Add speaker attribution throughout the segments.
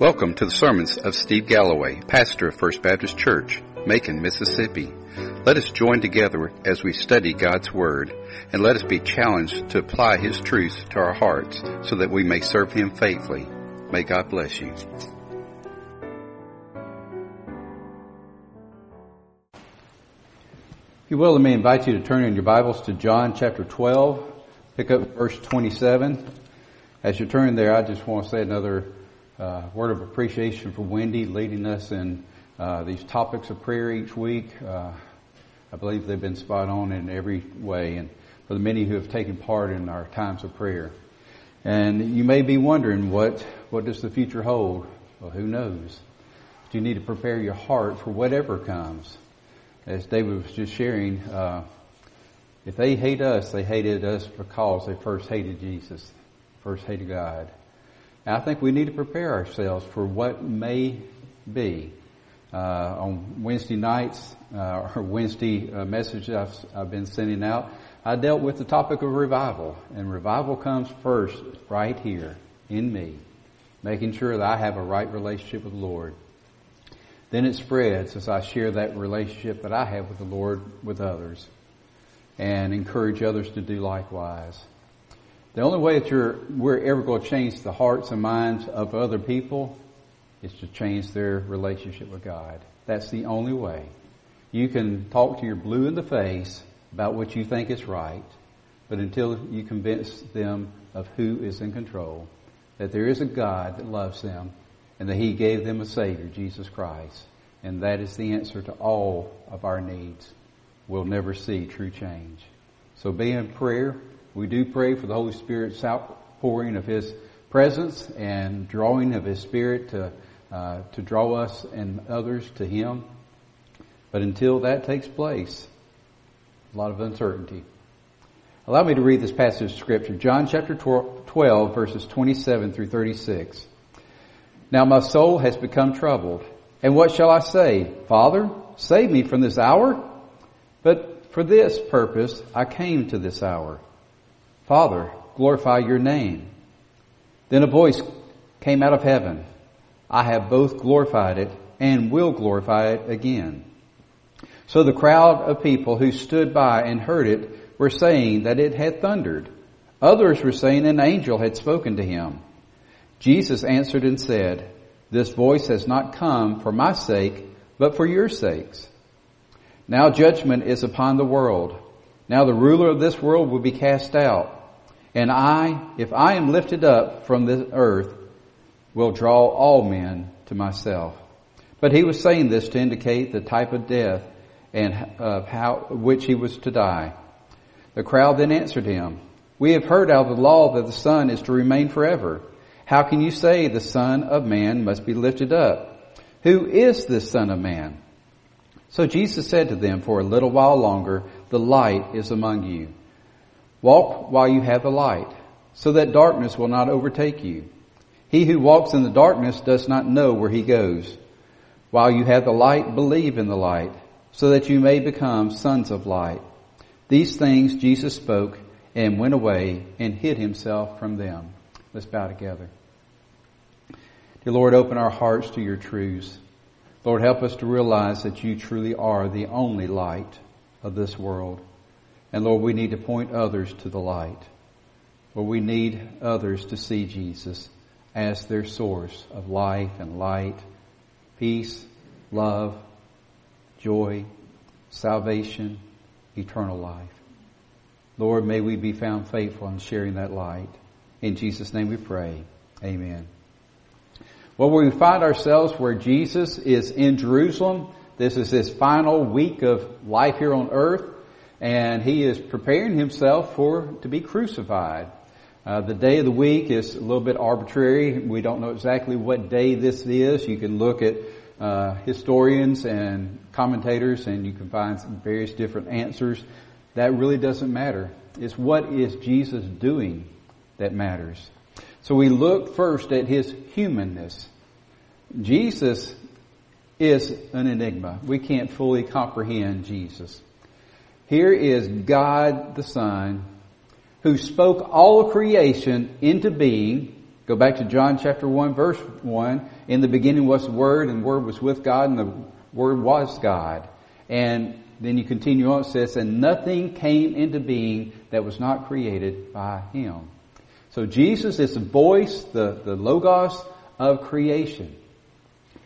Speaker 1: Welcome to the sermons of Steve Galloway, pastor of First Baptist Church, Macon, Mississippi. Let us join together as we study God's Word, and let us be challenged to apply His truths to our hearts so that we may serve Him faithfully. May God bless you.
Speaker 2: If you will, let me invite you to turn in your Bibles to John chapter 12, pick up verse 27. As you turn there, I just want to say another uh, word of appreciation for Wendy leading us in uh, these topics of prayer each week. Uh, I believe they've been spot on in every way, and for the many who have taken part in our times of prayer. And you may be wondering what what does the future hold? Well, who knows? But you need to prepare your heart for whatever comes as David was just sharing, uh, if they hate us, they hated us because they first hated Jesus, first hated God. And I think we need to prepare ourselves for what may be. Uh, on Wednesday nights, uh, or Wednesday uh, messages I've, I've been sending out, I dealt with the topic of revival. And revival comes first right here in me, making sure that I have a right relationship with the Lord. Then it spreads as I share that relationship that I have with the Lord with others and encourage others to do likewise. The only way that you're, we're ever going to change the hearts and minds of other people is to change their relationship with God. That's the only way. You can talk to your blue in the face about what you think is right, but until you convince them of who is in control, that there is a God that loves them and that He gave them a Savior, Jesus Christ. And that is the answer to all of our needs. We'll never see true change. So be in prayer. We do pray for the Holy Spirit's outpouring of His presence and drawing of His Spirit to, uh, to draw us and others to Him. But until that takes place, a lot of uncertainty. Allow me to read this passage of Scripture. John chapter 12 verses 27 through 36. Now my soul has become troubled. And what shall I say? Father, save me from this hour? But for this purpose I came to this hour. Father, glorify your name. Then a voice came out of heaven. I have both glorified it and will glorify it again. So the crowd of people who stood by and heard it were saying that it had thundered. Others were saying an angel had spoken to him. Jesus answered and said, This voice has not come for my sake, but for your sakes. Now judgment is upon the world. Now the ruler of this world will be cast out. And I, if I am lifted up from the earth, will draw all men to myself. But he was saying this to indicate the type of death and of how, which he was to die. The crowd then answered him, We have heard out of the law that the Son is to remain forever. How can you say the Son of Man must be lifted up? Who is this Son of Man? So Jesus said to them, For a little while longer, the light is among you. Walk while you have the light, so that darkness will not overtake you. He who walks in the darkness does not know where he goes. While you have the light, believe in the light, so that you may become sons of light. These things Jesus spoke and went away and hid himself from them. Let's bow together. Dear Lord, open our hearts to your truths. Lord, help us to realize that you truly are the only light of this world. And Lord, we need to point others to the light. Lord, we need others to see Jesus as their source of life and light, peace, love, joy, salvation, eternal life. Lord, may we be found faithful in sharing that light. In Jesus' name we pray. Amen. Well, we find ourselves where Jesus is in Jerusalem. This is his final week of life here on earth, and he is preparing himself for to be crucified. Uh, the day of the week is a little bit arbitrary. We don't know exactly what day this is. You can look at uh, historians and commentators, and you can find various different answers. That really doesn't matter. It's what is Jesus doing that matters. So we look first at his humanness. Jesus is an enigma. We can't fully comprehend Jesus. Here is God the Son who spoke all creation into being. Go back to John chapter 1 verse 1. In the beginning was the Word and the Word was with God and the Word was God. And then you continue on, it says, and nothing came into being that was not created by Him. So Jesus is the voice, the, the logos of creation.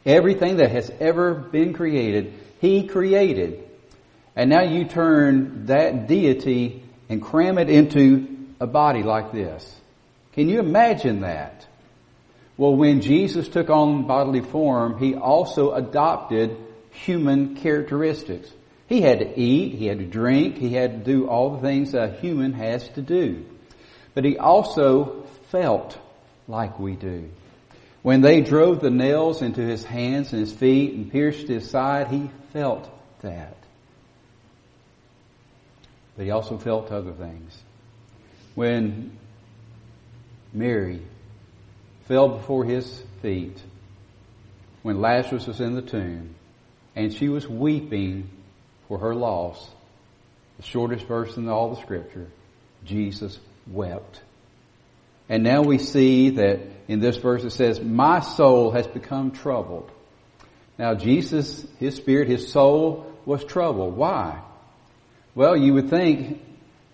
Speaker 2: Everything that has ever been created, He created. And now you turn that deity and cram it into a body like this. Can you imagine that? Well, when Jesus took on bodily form, He also adopted human characteristics. He had to eat, he had to drink, he had to do all the things a human has to do. But he also felt like we do. When they drove the nails into his hands and his feet and pierced his side, he felt that. But he also felt other things. When Mary fell before his feet, when Lazarus was in the tomb, and she was weeping for her loss, the shortest verse in all the scripture, Jesus wept. And now we see that in this verse it says, my soul has become troubled. Now Jesus, his spirit, his soul was troubled. Why? Well, you would think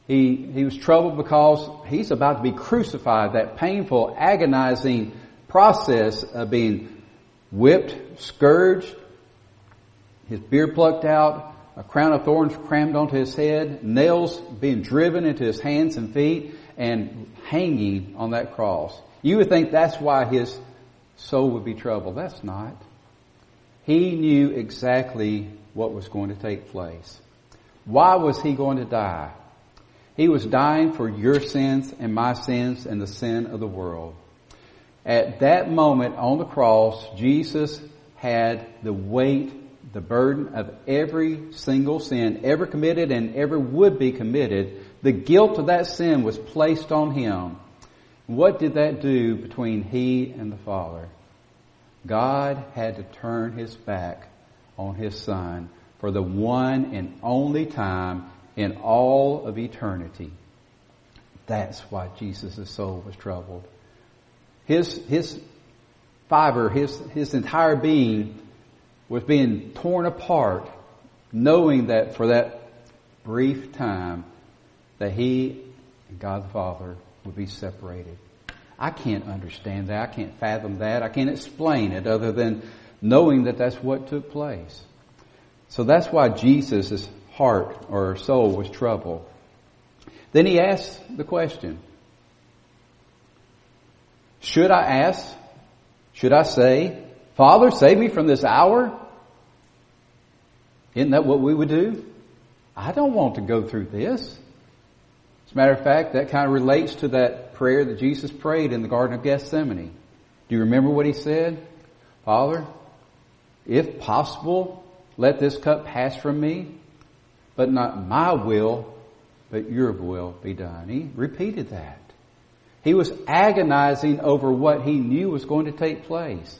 Speaker 2: he, he was troubled because he's about to be crucified, that painful, agonizing process of being whipped, scourged, his beard plucked out, a crown of thorns crammed onto his head, nails being driven into his hands and feet, and hanging on that cross. You would think that's why his soul would be troubled. That's not. He knew exactly what was going to take place. Why was he going to die? He was dying for your sins and my sins and the sin of the world. At that moment on the cross, Jesus had the weight the burden of every single sin ever committed and ever would be committed, the guilt of that sin was placed on him. What did that do between he and the Father? God had to turn his back on his son for the one and only time in all of eternity. That's why Jesus' soul was troubled. His, his fiber, his, his entire being was being torn apart, knowing that for that brief time that he and God the Father would be separated. I can't understand that. I can't fathom that. I can't explain it other than knowing that that's what took place. So that's why Jesus' heart or soul was troubled. Then he asked the question, should I ask, should I say, Father, save me from this hour? Isn't that what we would do? I don't want to go through this. As a matter of fact, that kind of relates to that prayer that Jesus prayed in the Garden of Gethsemane. Do you remember what he said? Father, if possible, let this cup pass from me, but not my will, but your will be done. He repeated that. He was agonizing over what he knew was going to take place.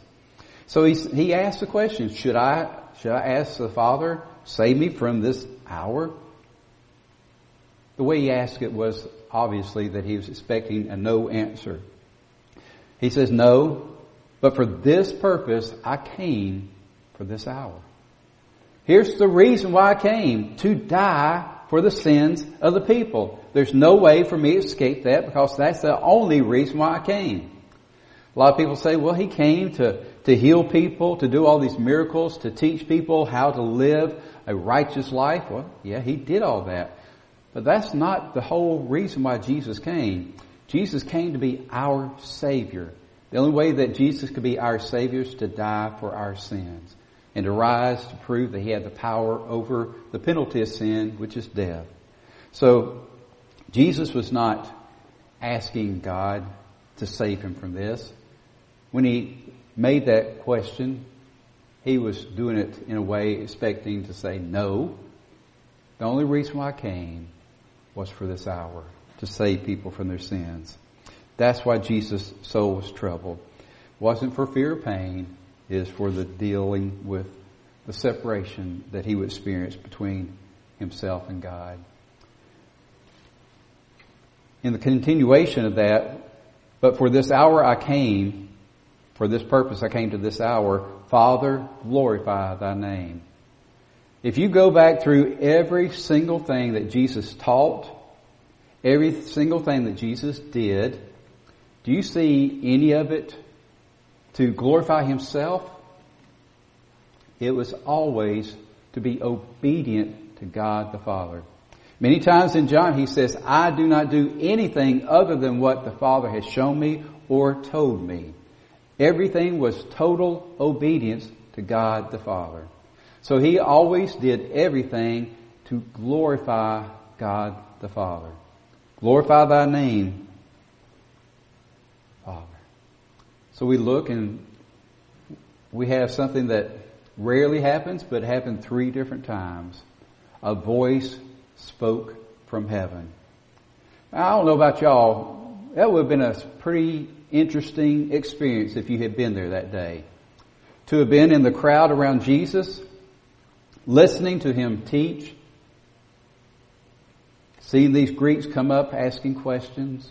Speaker 2: So he, he asked the question, should I should I ask the Father, save me from this hour? The way he asked it was obviously that he was expecting a no answer. He says, no, but for this purpose I came for this hour. Here's the reason why I came, to die for the sins of the people. There's no way for me to escape that because that's the only reason why I came. A lot of people say, well, he came to to heal people, to do all these miracles, to teach people how to live a righteous life. Well, yeah, he did all that. But that's not the whole reason why Jesus came. Jesus came to be our Savior. The only way that Jesus could be our Savior is to die for our sins and to rise to prove that He had the power over the penalty of sin, which is death. So, Jesus was not asking God to save Him from this. When He made that question, he was doing it in a way expecting to say no. The only reason why I came was for this hour, to save people from their sins. That's why Jesus' soul was troubled. It wasn't for fear of pain, is for the dealing with the separation that he would experience between himself and God. In the continuation of that, But for this hour I came, for this purpose I came to this hour. Father, glorify thy name. If you go back through every single thing that Jesus taught, every single thing that Jesus did, do you see any of it to glorify himself? It was always to be obedient to God the Father. Many times in John he says, I do not do anything other than what the Father has shown me or told me. Everything was total obedience to God the Father. So he always did everything to glorify God the Father. Glorify thy name, Father. So we look and we have something that rarely happens, but happened three different times. A voice spoke from heaven. Now, I don't know about y'all. That would have been a pretty interesting experience if you had been there that day. To have been in the crowd around Jesus, listening to him teach, seeing these Greeks come up asking questions,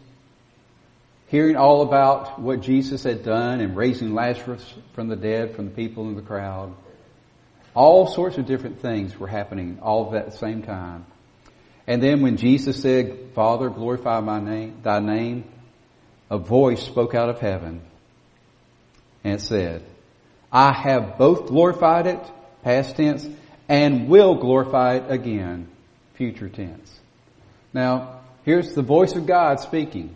Speaker 2: hearing all about what Jesus had done and raising Lazarus from the dead from the people in the crowd. All sorts of different things were happening all at the same time. And then when Jesus said, Father, glorify my name, thy name, a voice spoke out of heaven and said, I have both glorified it, past tense, and will glorify it again, future tense. Now, here's the voice of God speaking.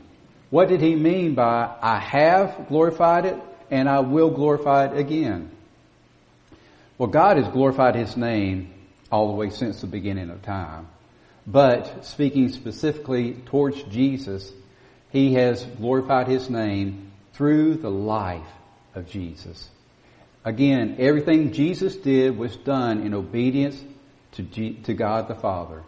Speaker 2: What did he mean by, I have glorified it and I will glorify it again? Well, God has glorified His name all the way since the beginning of time. But speaking specifically towards Jesus, He has glorified His name through the life of Jesus. Again, everything Jesus did was done in obedience to, G- to God the Father.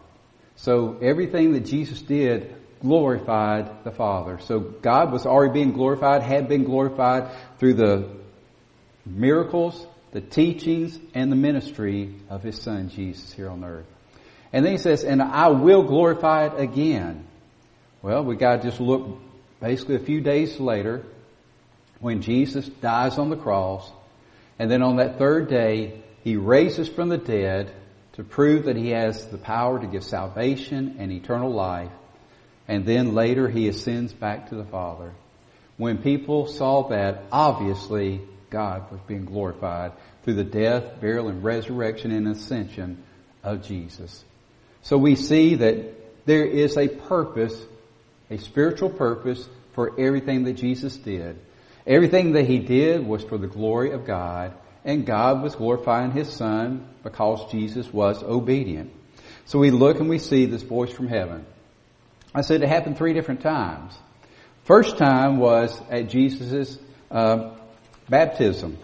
Speaker 2: So everything that Jesus did glorified the Father. So God was already being glorified, had been glorified through the miracles the teachings and the ministry of his son Jesus here on earth. And then he says, and I will glorify it again. Well, we got to just look basically a few days later when Jesus dies on the cross. And then on that third day, he raises from the dead to prove that he has the power to give salvation and eternal life. And then later he ascends back to the Father. When people saw that, obviously God was being glorified through the death, burial, and resurrection and ascension of Jesus. So we see that there is a purpose, a spiritual purpose for everything that Jesus did. Everything that he did was for the glory of God, and God was glorifying his son because Jesus was obedient. So we look and we see this voice from heaven. I said it happened three different times. First time was at Jesus' uh, baptism.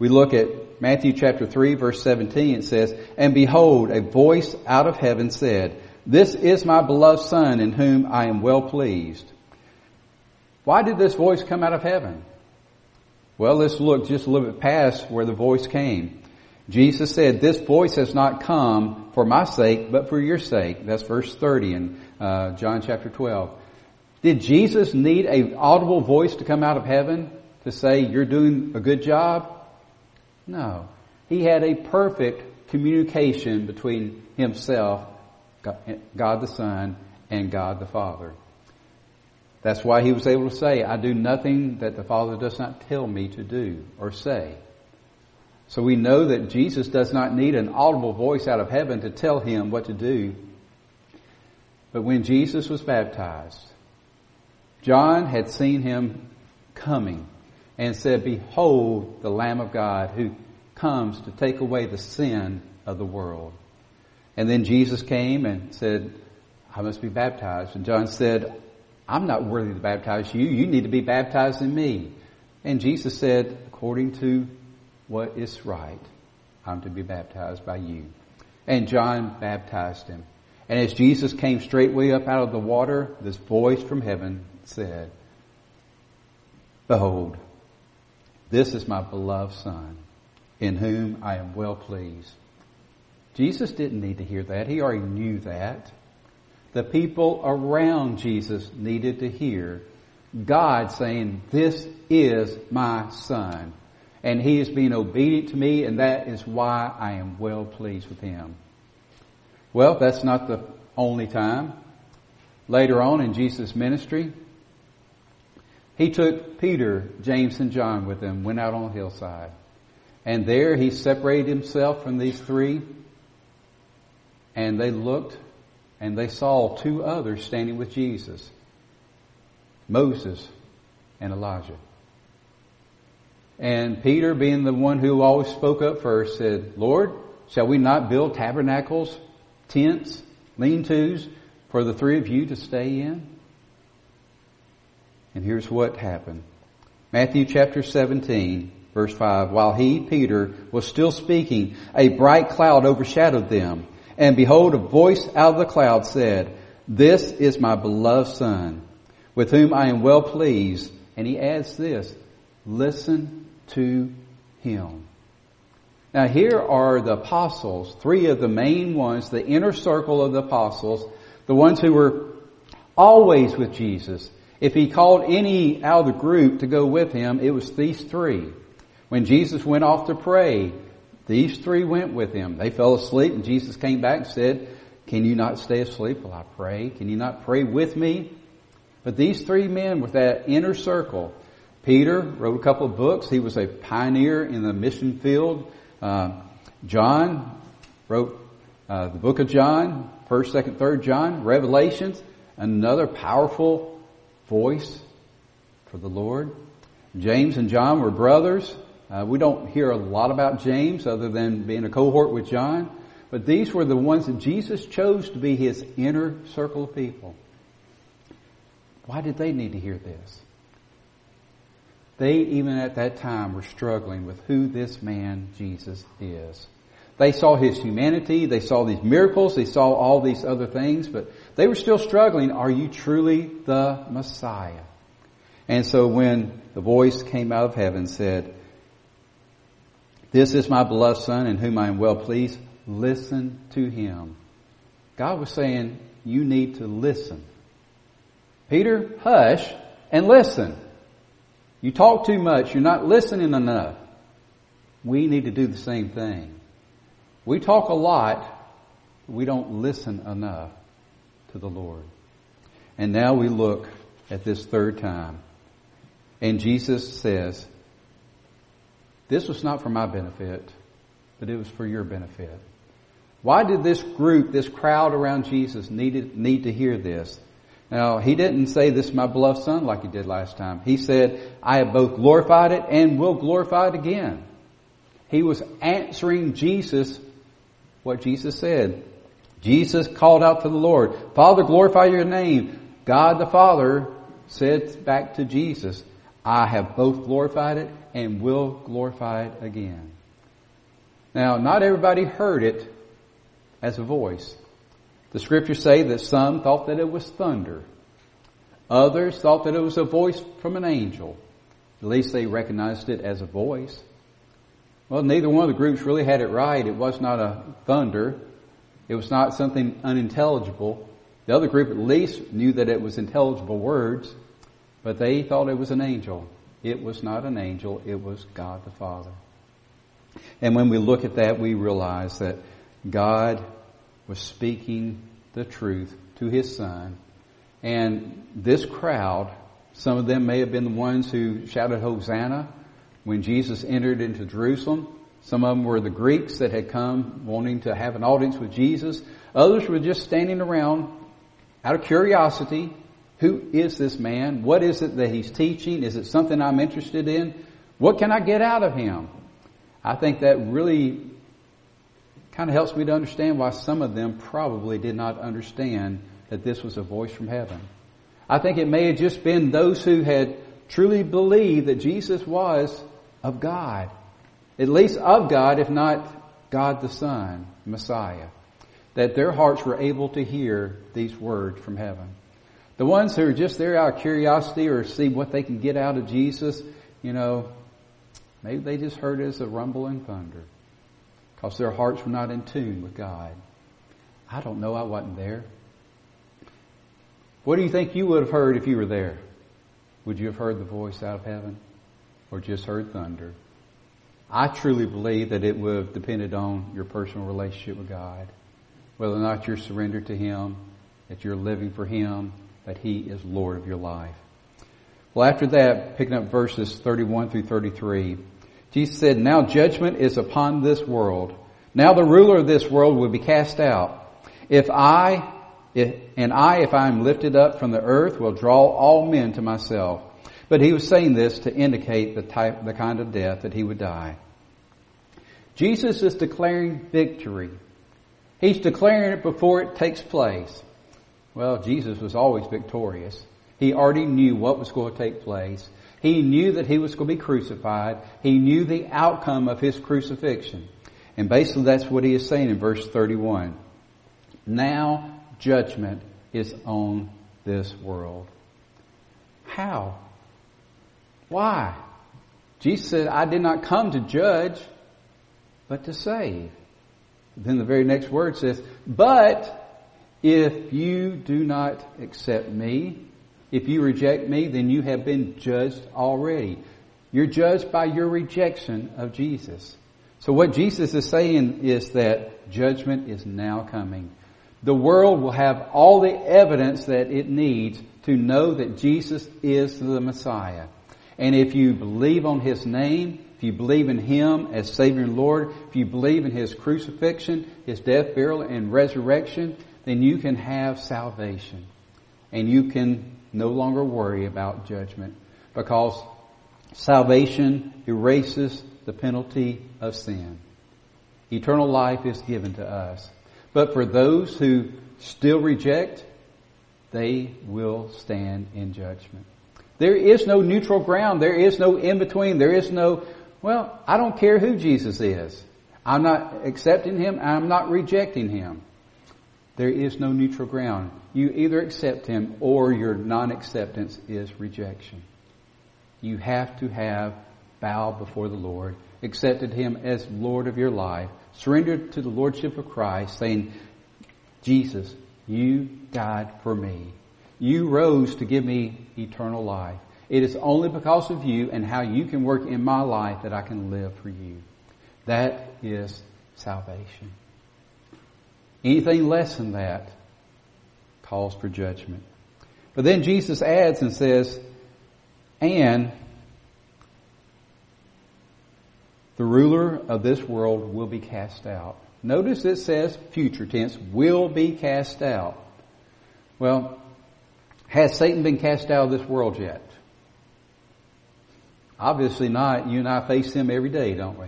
Speaker 2: We look at Matthew chapter 3 verse 17. It says, And behold, a voice out of heaven said, This is my beloved son in whom I am well pleased. Why did this voice come out of heaven? Well, let's look just a little bit past where the voice came. Jesus said, This voice has not come for my sake, but for your sake. That's verse 30 in uh, John chapter 12. Did Jesus need a audible voice to come out of heaven? to say you're doing a good job? No. He had a perfect communication between himself, God the Son, and God the Father. That's why he was able to say, I do nothing that the Father does not tell me to do or say. So we know that Jesus does not need an audible voice out of heaven to tell him what to do. But when Jesus was baptized, John had seen him coming and said, Behold the Lamb of God who comes to take away the sin of the world. And then Jesus came and said, I must be baptized. And John said, I'm not worthy to baptize you. You need to be baptized in me. And Jesus said, according to what is right, I'm to be baptized by you. And John baptized him. And as Jesus came straightway up out of the water, this voice from heaven said, Behold, this is my beloved Son, in whom I am well pleased. Jesus didn't need to hear that. He already knew that. The people around Jesus needed to hear God saying, this is my son. And he is being obedient to me and that is why I am well pleased with him. Well, that's not the only time. Later on in Jesus' ministry, he took Peter, James, and John with him, went out on the hillside. And there he separated himself from these three. And they looked and they saw two others standing with Jesus. Moses and Elijah. And Peter, being the one who always spoke up first, said, Lord, shall we not build tabernacles, tents, lean-tos for the three of you to stay in? And here's what happened. Matthew chapter 17, verse 5. While he, Peter, was still speaking, a bright cloud overshadowed them. And behold, a voice out of the cloud said, This is my beloved son, with whom I am well pleased. And he adds this, listen to him. Now here are the apostles, three of the main ones, the inner circle of the apostles, the ones who were always with Jesus. If he called any out of the group to go with him, it was these three. When Jesus went off to pray, these three went with him. They fell asleep and Jesus came back and said, can you not stay asleep while I pray? Can you not pray with me? But these three men with that inner circle, Peter wrote a couple of books. He was a pioneer in the mission field. Uh, John wrote uh, the book of John, first, second, third John, Revelations, another powerful voice for the Lord. James and John were brothers. Uh, we don't hear a lot about James other than being a cohort with John, but these were the ones that Jesus chose to be his inner circle of people. Why did they need to hear this? They, even at that time, were struggling with who this man Jesus is. They saw his humanity, they saw these miracles, they saw all these other things, but they were still struggling. Are you truly the Messiah? And so when the voice came out of heaven said, this is my beloved son in whom I am well pleased. Listen to him. God was saying, you need to listen. Peter, hush and listen. You talk too much. You're not listening enough. We need to do the same thing. We talk a lot, we don't listen enough to the Lord. And now we look at this third time. And Jesus says, this was not for my benefit, but it was for your benefit. Why did this group, this crowd around Jesus need, need to hear this? Now, he didn't say this is my beloved son like he did last time. He said, I have both glorified it and will glorify it again. He was answering Jesus what Jesus said. Jesus called out to the Lord, Father, glorify your name. God the Father said back to Jesus, I have both glorified it and will glorify it again. Now, not everybody heard it as a voice. The scriptures say that some thought that it was thunder. Others thought that it was a voice from an angel. At least they recognized it as a voice. Well, neither one of the groups really had it right. It was not a thunder. It was not something unintelligible. The other group at least knew that it was intelligible words, but they thought it was an angel. It was not an angel, it was God the Father. And when we look at that, we realize that God was speaking the truth to His Son. And this crowd, some of them may have been the ones who shouted Hosanna when Jesus entered into Jerusalem. Some of them were the Greeks that had come wanting to have an audience with Jesus. Others were just standing around out of curiosity, who is this man? What is it that he's teaching? Is it something I'm interested in? What can I get out of him? I think that really kind of helps me to understand why some of them probably did not understand that this was a voice from heaven. I think it may have just been those who had truly believed that Jesus was of God. At least of God, if not God the Son, Messiah. That their hearts were able to hear these words from heaven. The ones who are just there out of curiosity or see what they can get out of Jesus, you know, maybe they just heard it as a rumble and thunder because their hearts were not in tune with God. I don't know. I wasn't there. What do you think you would have heard if you were there? would you have heard the voice out of heaven or just heard thunder? I truly believe that it would have depended on your personal relationship with God. Whether or not you're surrendered to Him, that you're living for Him, that He is Lord of your life. Well, after that, picking up verses 31 through 33, Jesus said, Now judgment is upon this world. Now the ruler of this world will be cast out. If I, if, and I, if I am lifted up from the earth, will draw all men to myself. But he was saying this to indicate the type, the kind of death that he would die. Jesus is declaring victory. He's declaring it before it takes place. Well, Jesus was always victorious. He already knew what was going to take place. He knew that he was going to be crucified. He knew the outcome of his crucifixion. And basically that's what he is saying in verse 31. Now judgment is on this world. How? Why? Jesus said, I did not come to judge, but to save. Then the very next word says, but if you do not accept me, if you reject me, then you have been judged already. You're judged by your rejection of Jesus. So what Jesus is saying is that judgment is now coming. The world will have all the evidence that it needs to know that Jesus is the Messiah. And if you believe on His name, if you believe in Him as Savior and Lord, if you believe in His crucifixion, His death, burial, and resurrection, then you can have salvation. And you can no longer worry about judgment because salvation erases the penalty of sin. Eternal life is given to us. But for those who still reject, they will stand in judgment. There is no neutral ground. There is no in between. There is no, well, I don't care who Jesus is. I'm not accepting him. I'm not rejecting him. There is no neutral ground. You either accept Him or your non-acceptance is rejection. You have to have bowed before the Lord, accepted Him as Lord of your life, surrendered to the Lordship of Christ, saying, Jesus, you died for me. You rose to give me eternal life. It is only because of you and how you can work in my life that I can live for you. That is salvation. Anything less than that calls for judgment. But then Jesus adds and says, and the ruler of this world will be cast out. Notice it says future tense, will be cast out. Well, has Satan been cast out of this world yet? Obviously not. You and I face him every day, don't we?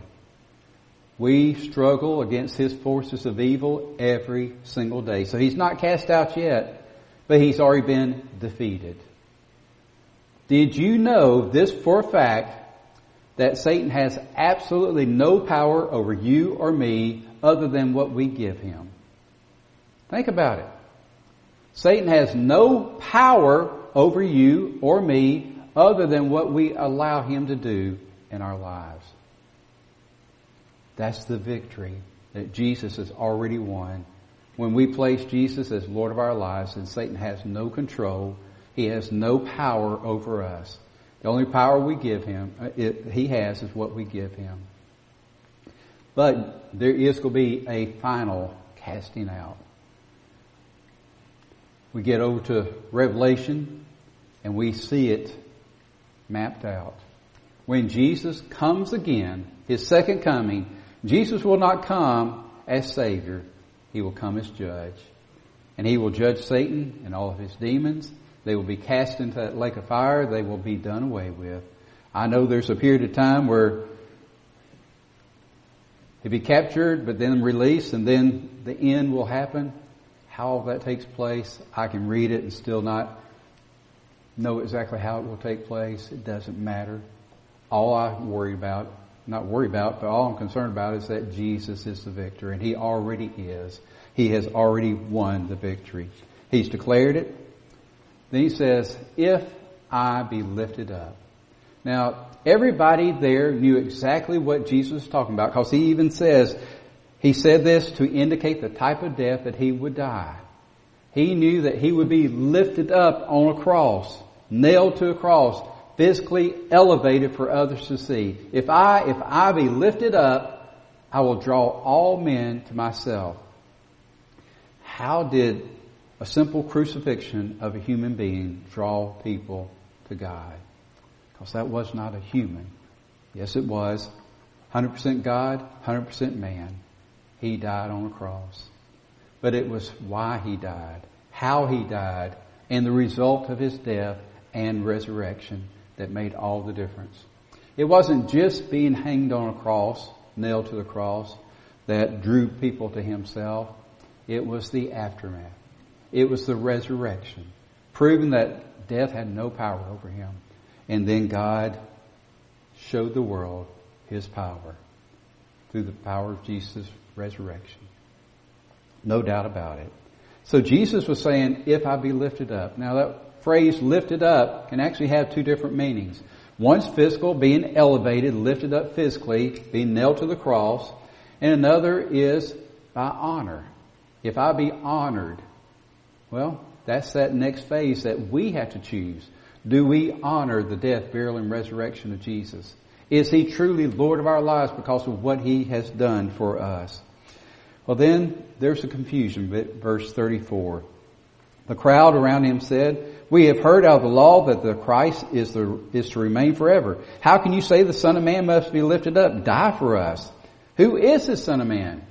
Speaker 2: We struggle against his forces of evil every single day. So he's not cast out yet, but he's already been defeated. Did you know this for a fact that Satan has absolutely no power over you or me other than what we give him? Think about it. Satan has no power over you or me other than what we allow him to do in our lives. That's the victory that Jesus has already won. When we place Jesus as Lord of our lives, and Satan has no control, he has no power over us. The only power we give him, uh, it, he has, is what we give him. But there is going to be a final casting out. We get over to Revelation and we see it mapped out. When Jesus comes again, His second coming, Jesus will not come as Savior. He will come as judge. And He will judge Satan and all of his demons. They will be cast into that lake of fire. They will be done away with. I know there's a period of time where he'll be captured, but then released, and then the end will happen. How that takes place, I can read it and still not know exactly how it will take place. It doesn't matter. All I worry about not worry about, but all I'm concerned about is that Jesus is the victor, and He already is. He has already won the victory. He's declared it. Then He says, if I be lifted up. Now, everybody there knew exactly what Jesus was talking about, because He even says, He said this to indicate the type of death that He would die. He knew that He would be lifted up on a cross, nailed to a cross, physically elevated for others to see. If I, if I be lifted up, I will draw all men to myself. How did a simple crucifixion of a human being draw people to God? Because that was not a human. Yes, it was. 100% God, 100% man. He died on a cross. But it was why he died, how he died, and the result of his death and resurrection that made all the difference. It wasn't just being hanged on a cross, nailed to the cross, that drew people to himself. It was the aftermath. It was the resurrection, proving that death had no power over him. And then God showed the world his power through the power of Jesus' resurrection. No doubt about it. So Jesus was saying, if I be lifted up. Now that phrase lifted up can actually have two different meanings. One's physical, being elevated, lifted up physically, being nailed to the cross. And another is by honor. If I be honored, well, that's that next phase that we have to choose. Do we honor the death, burial, and resurrection of Jesus? Is He truly Lord of our lives because of what He has done for us? Well then, there's a confusion, verse 34. The crowd around him said, we have heard out of the law that the Christ is, the, is to remain forever. How can you say the Son of Man must be lifted up, die for us? Who is the Son of Man?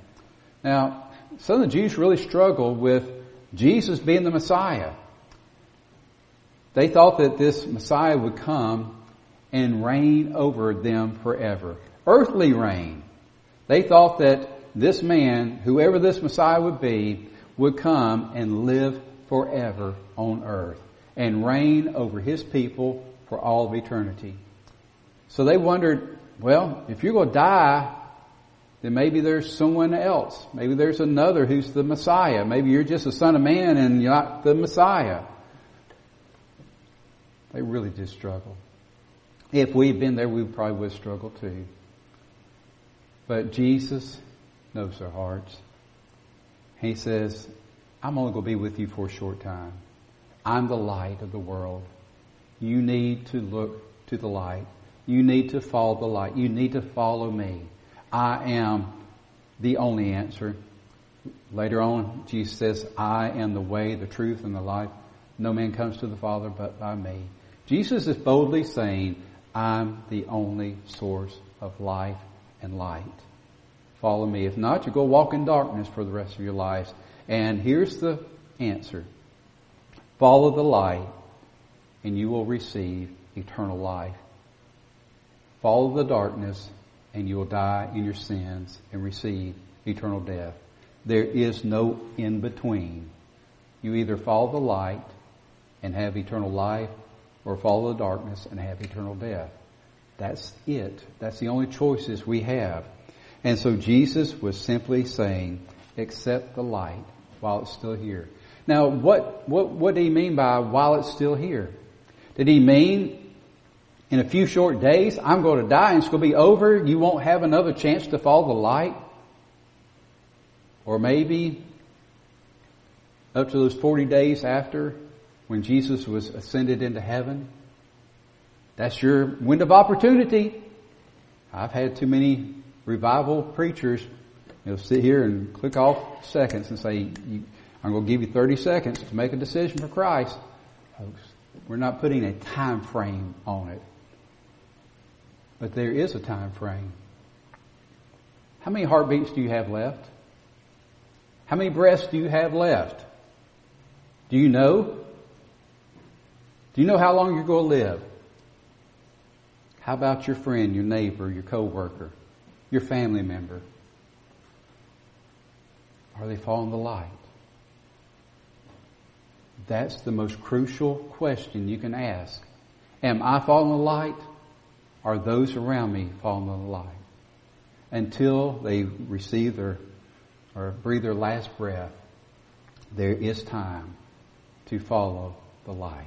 Speaker 2: Now, some of the Jews really struggled with Jesus being the Messiah. They thought that this Messiah would come and reign over them forever. Earthly reign. They thought that this man, whoever this Messiah would be, would come and live forever on earth and reign over his people for all of eternity. So they wondered, well, if you're going to die, then maybe there's someone else. Maybe there's another who's the Messiah. Maybe you're just a son of man and you're not the Messiah. They really did struggle. If we'd been there, we probably would struggle too. But Jesus knows their hearts. He says, I'm only going to be with you for a short time. I'm the light of the world. You need to look to the light. You need to follow the light. You need to follow me. I am the only answer. Later on, Jesus says, I am the way, the truth, and the life. No man comes to the Father but by me. Jesus is boldly saying, I'm the only source of life and light. Follow me. If not, you go walk in darkness for the rest of your lives. And here's the answer. Follow the light and you will receive eternal life. Follow the darkness and you will die in your sins and receive eternal death. There is no in between. You either follow the light and have eternal life or follow the darkness and have eternal death. That's it. That's the only choices we have. And so Jesus was simply saying, accept the light while it's still here. Now, what, what, what did he mean by while it's still here? Did he mean in a few short days, I'm going to die and it's going to be over, you won't have another chance to follow the light? Or maybe up to those 40 days after when Jesus was ascended into heaven, that's your window of opportunity. I've had too many revival preachers, you know, sit here and click off seconds and say, I'm going to give you 30 seconds to make a decision for Christ. Folks, we're not putting a time frame on it. But there is a time frame. How many heartbeats do you have left? How many breaths do you have left? Do you know? Do you know how long you're going to live? How about your friend, your neighbor, your coworker, your family member? Are they following the light? That's the most crucial question you can ask. Am I following the light? Are those around me following the light? Until they receive their or breathe their last breath, there is time to follow the light.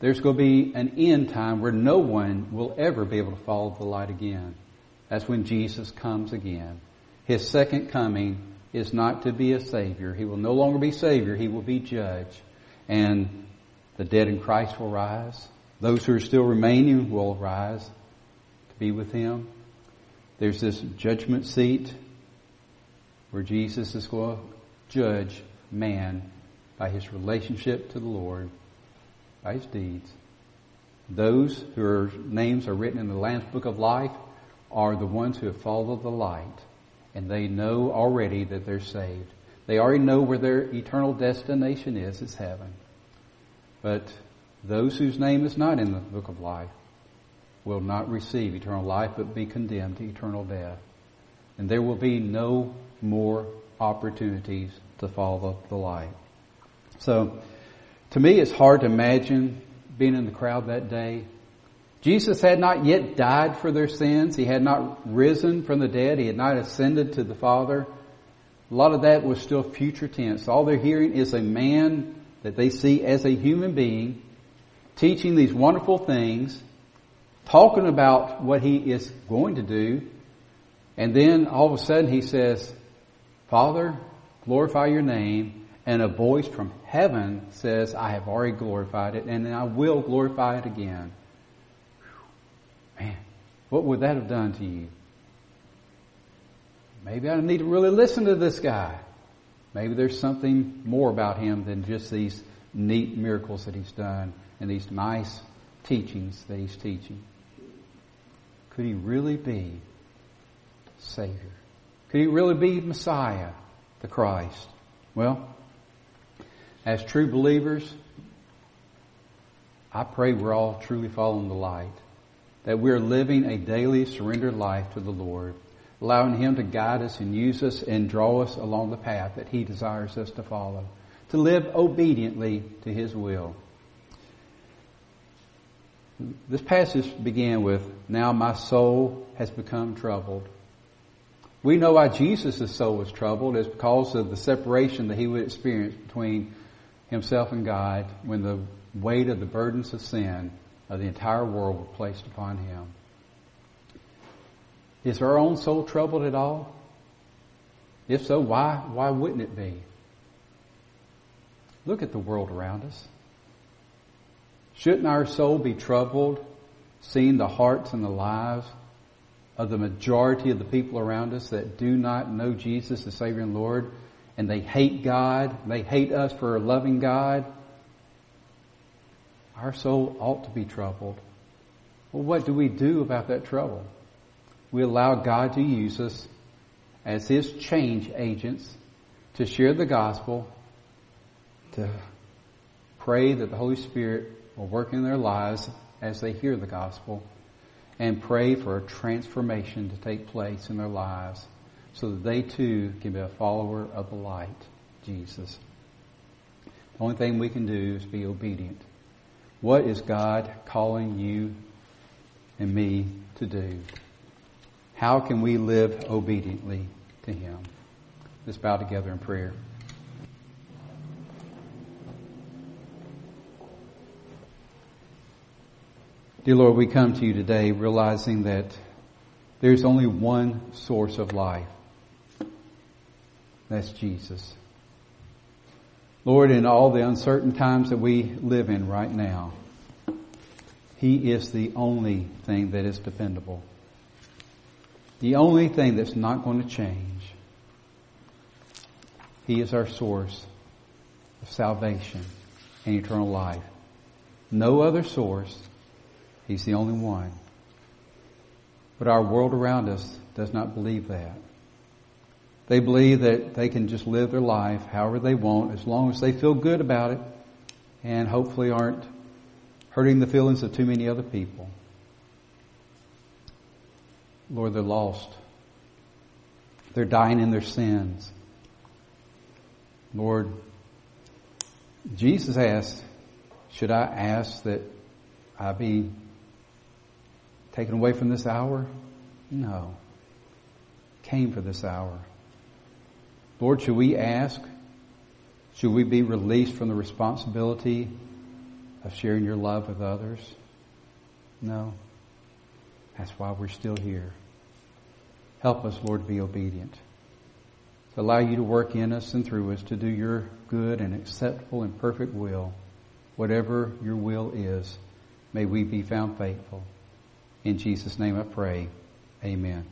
Speaker 2: There's going to be an end time where no one will ever be able to follow the light again. That's when Jesus comes again. His second coming is not to be a savior. He will no longer be savior. He will be judge. And The dead in Christ will rise. Those who are still remaining will rise to be with Him. There's this judgment seat where Jesus is going to judge man by his relationship to the Lord, by his deeds. Those whose names are written in the Lamb's Book of Life are the ones who have followed the light, and they know already that they're saved. They already know where their eternal destination is, it's heaven. But those whose name is not in the Book of Life will not receive eternal life, but be condemned to eternal death. And there will be no more opportunities to follow the light. So, to me, it's hard to imagine being in the crowd that day. Jesus had not yet died for their sins. He had not risen from the dead. He had not ascended to the Father. A lot of that was still future tense. All they're hearing is a man that they see as a human being teaching these wonderful things, talking about what he is going to do, and then all of a sudden he says, Father, glorify your name. And a voice from heaven says, I have already glorified it and I will glorify it again. Man, what would that have done to you? Maybe I need to really listen to this guy. Maybe there's something more about him than just these neat miracles that he's done and these nice teachings that he's teaching. Could he really be Savior? Could he really be Messiah, the Christ? Well, as true believers, I pray we're all truly following the light. That we're living a daily surrendered life to the Lord, allowing Him to guide us and use us and draw us along the path that He desires us to follow, to live obediently to His will. This passage began with, Now my soul has become troubled. We know why Jesus' soul was troubled is because of the separation that he would experience between himself and God when the weight of the burdens of sin of the entire world were placed upon him. Is our own soul troubled at all? If so, why, why wouldn't it be? Look at the world around us. Shouldn't our soul be troubled seeing the hearts and the lives of the majority of the people around us that do not know Jesus the Savior and Lord and they hate God, they hate us for loving God? Our soul ought to be troubled. Well, what do we do about that trouble? We allow God to use us as His change agents to share the gospel, to pray that the Holy Spirit will work in their lives as they hear the gospel and pray for a transformation to take place in their lives so that they too can be a follower of the light, Jesus. The only thing we can do is be obedient. What is God calling you and me to do? How can we live obediently to Him? Let's bow together in prayer. Dear Lord, we come to you today realizing that there's only one source of life. That's Jesus. Lord, in all the uncertain times that we live in right now, He is the only thing that is dependable. The only thing that's not going to change. He is our source of salvation and eternal life. No other source He's the only one. But our world around us does not believe that. They believe that they can just live their life however they want as long as they feel good about it and hopefully aren't hurting the feelings of too many other people. Lord, they're lost. They're dying in their sins. Lord, Jesus asked, should I ask that I be taken away from this hour? No. Came for this hour. Lord, should we ask? Should we be released from the responsibility of sharing your love with others? No. That's why we're still here. Help us, Lord, be obedient. To allow you to work in us and through us to do your good and acceptable and perfect will. whatever your will is, may we be found faithful. In Jesus' name I pray. Amen.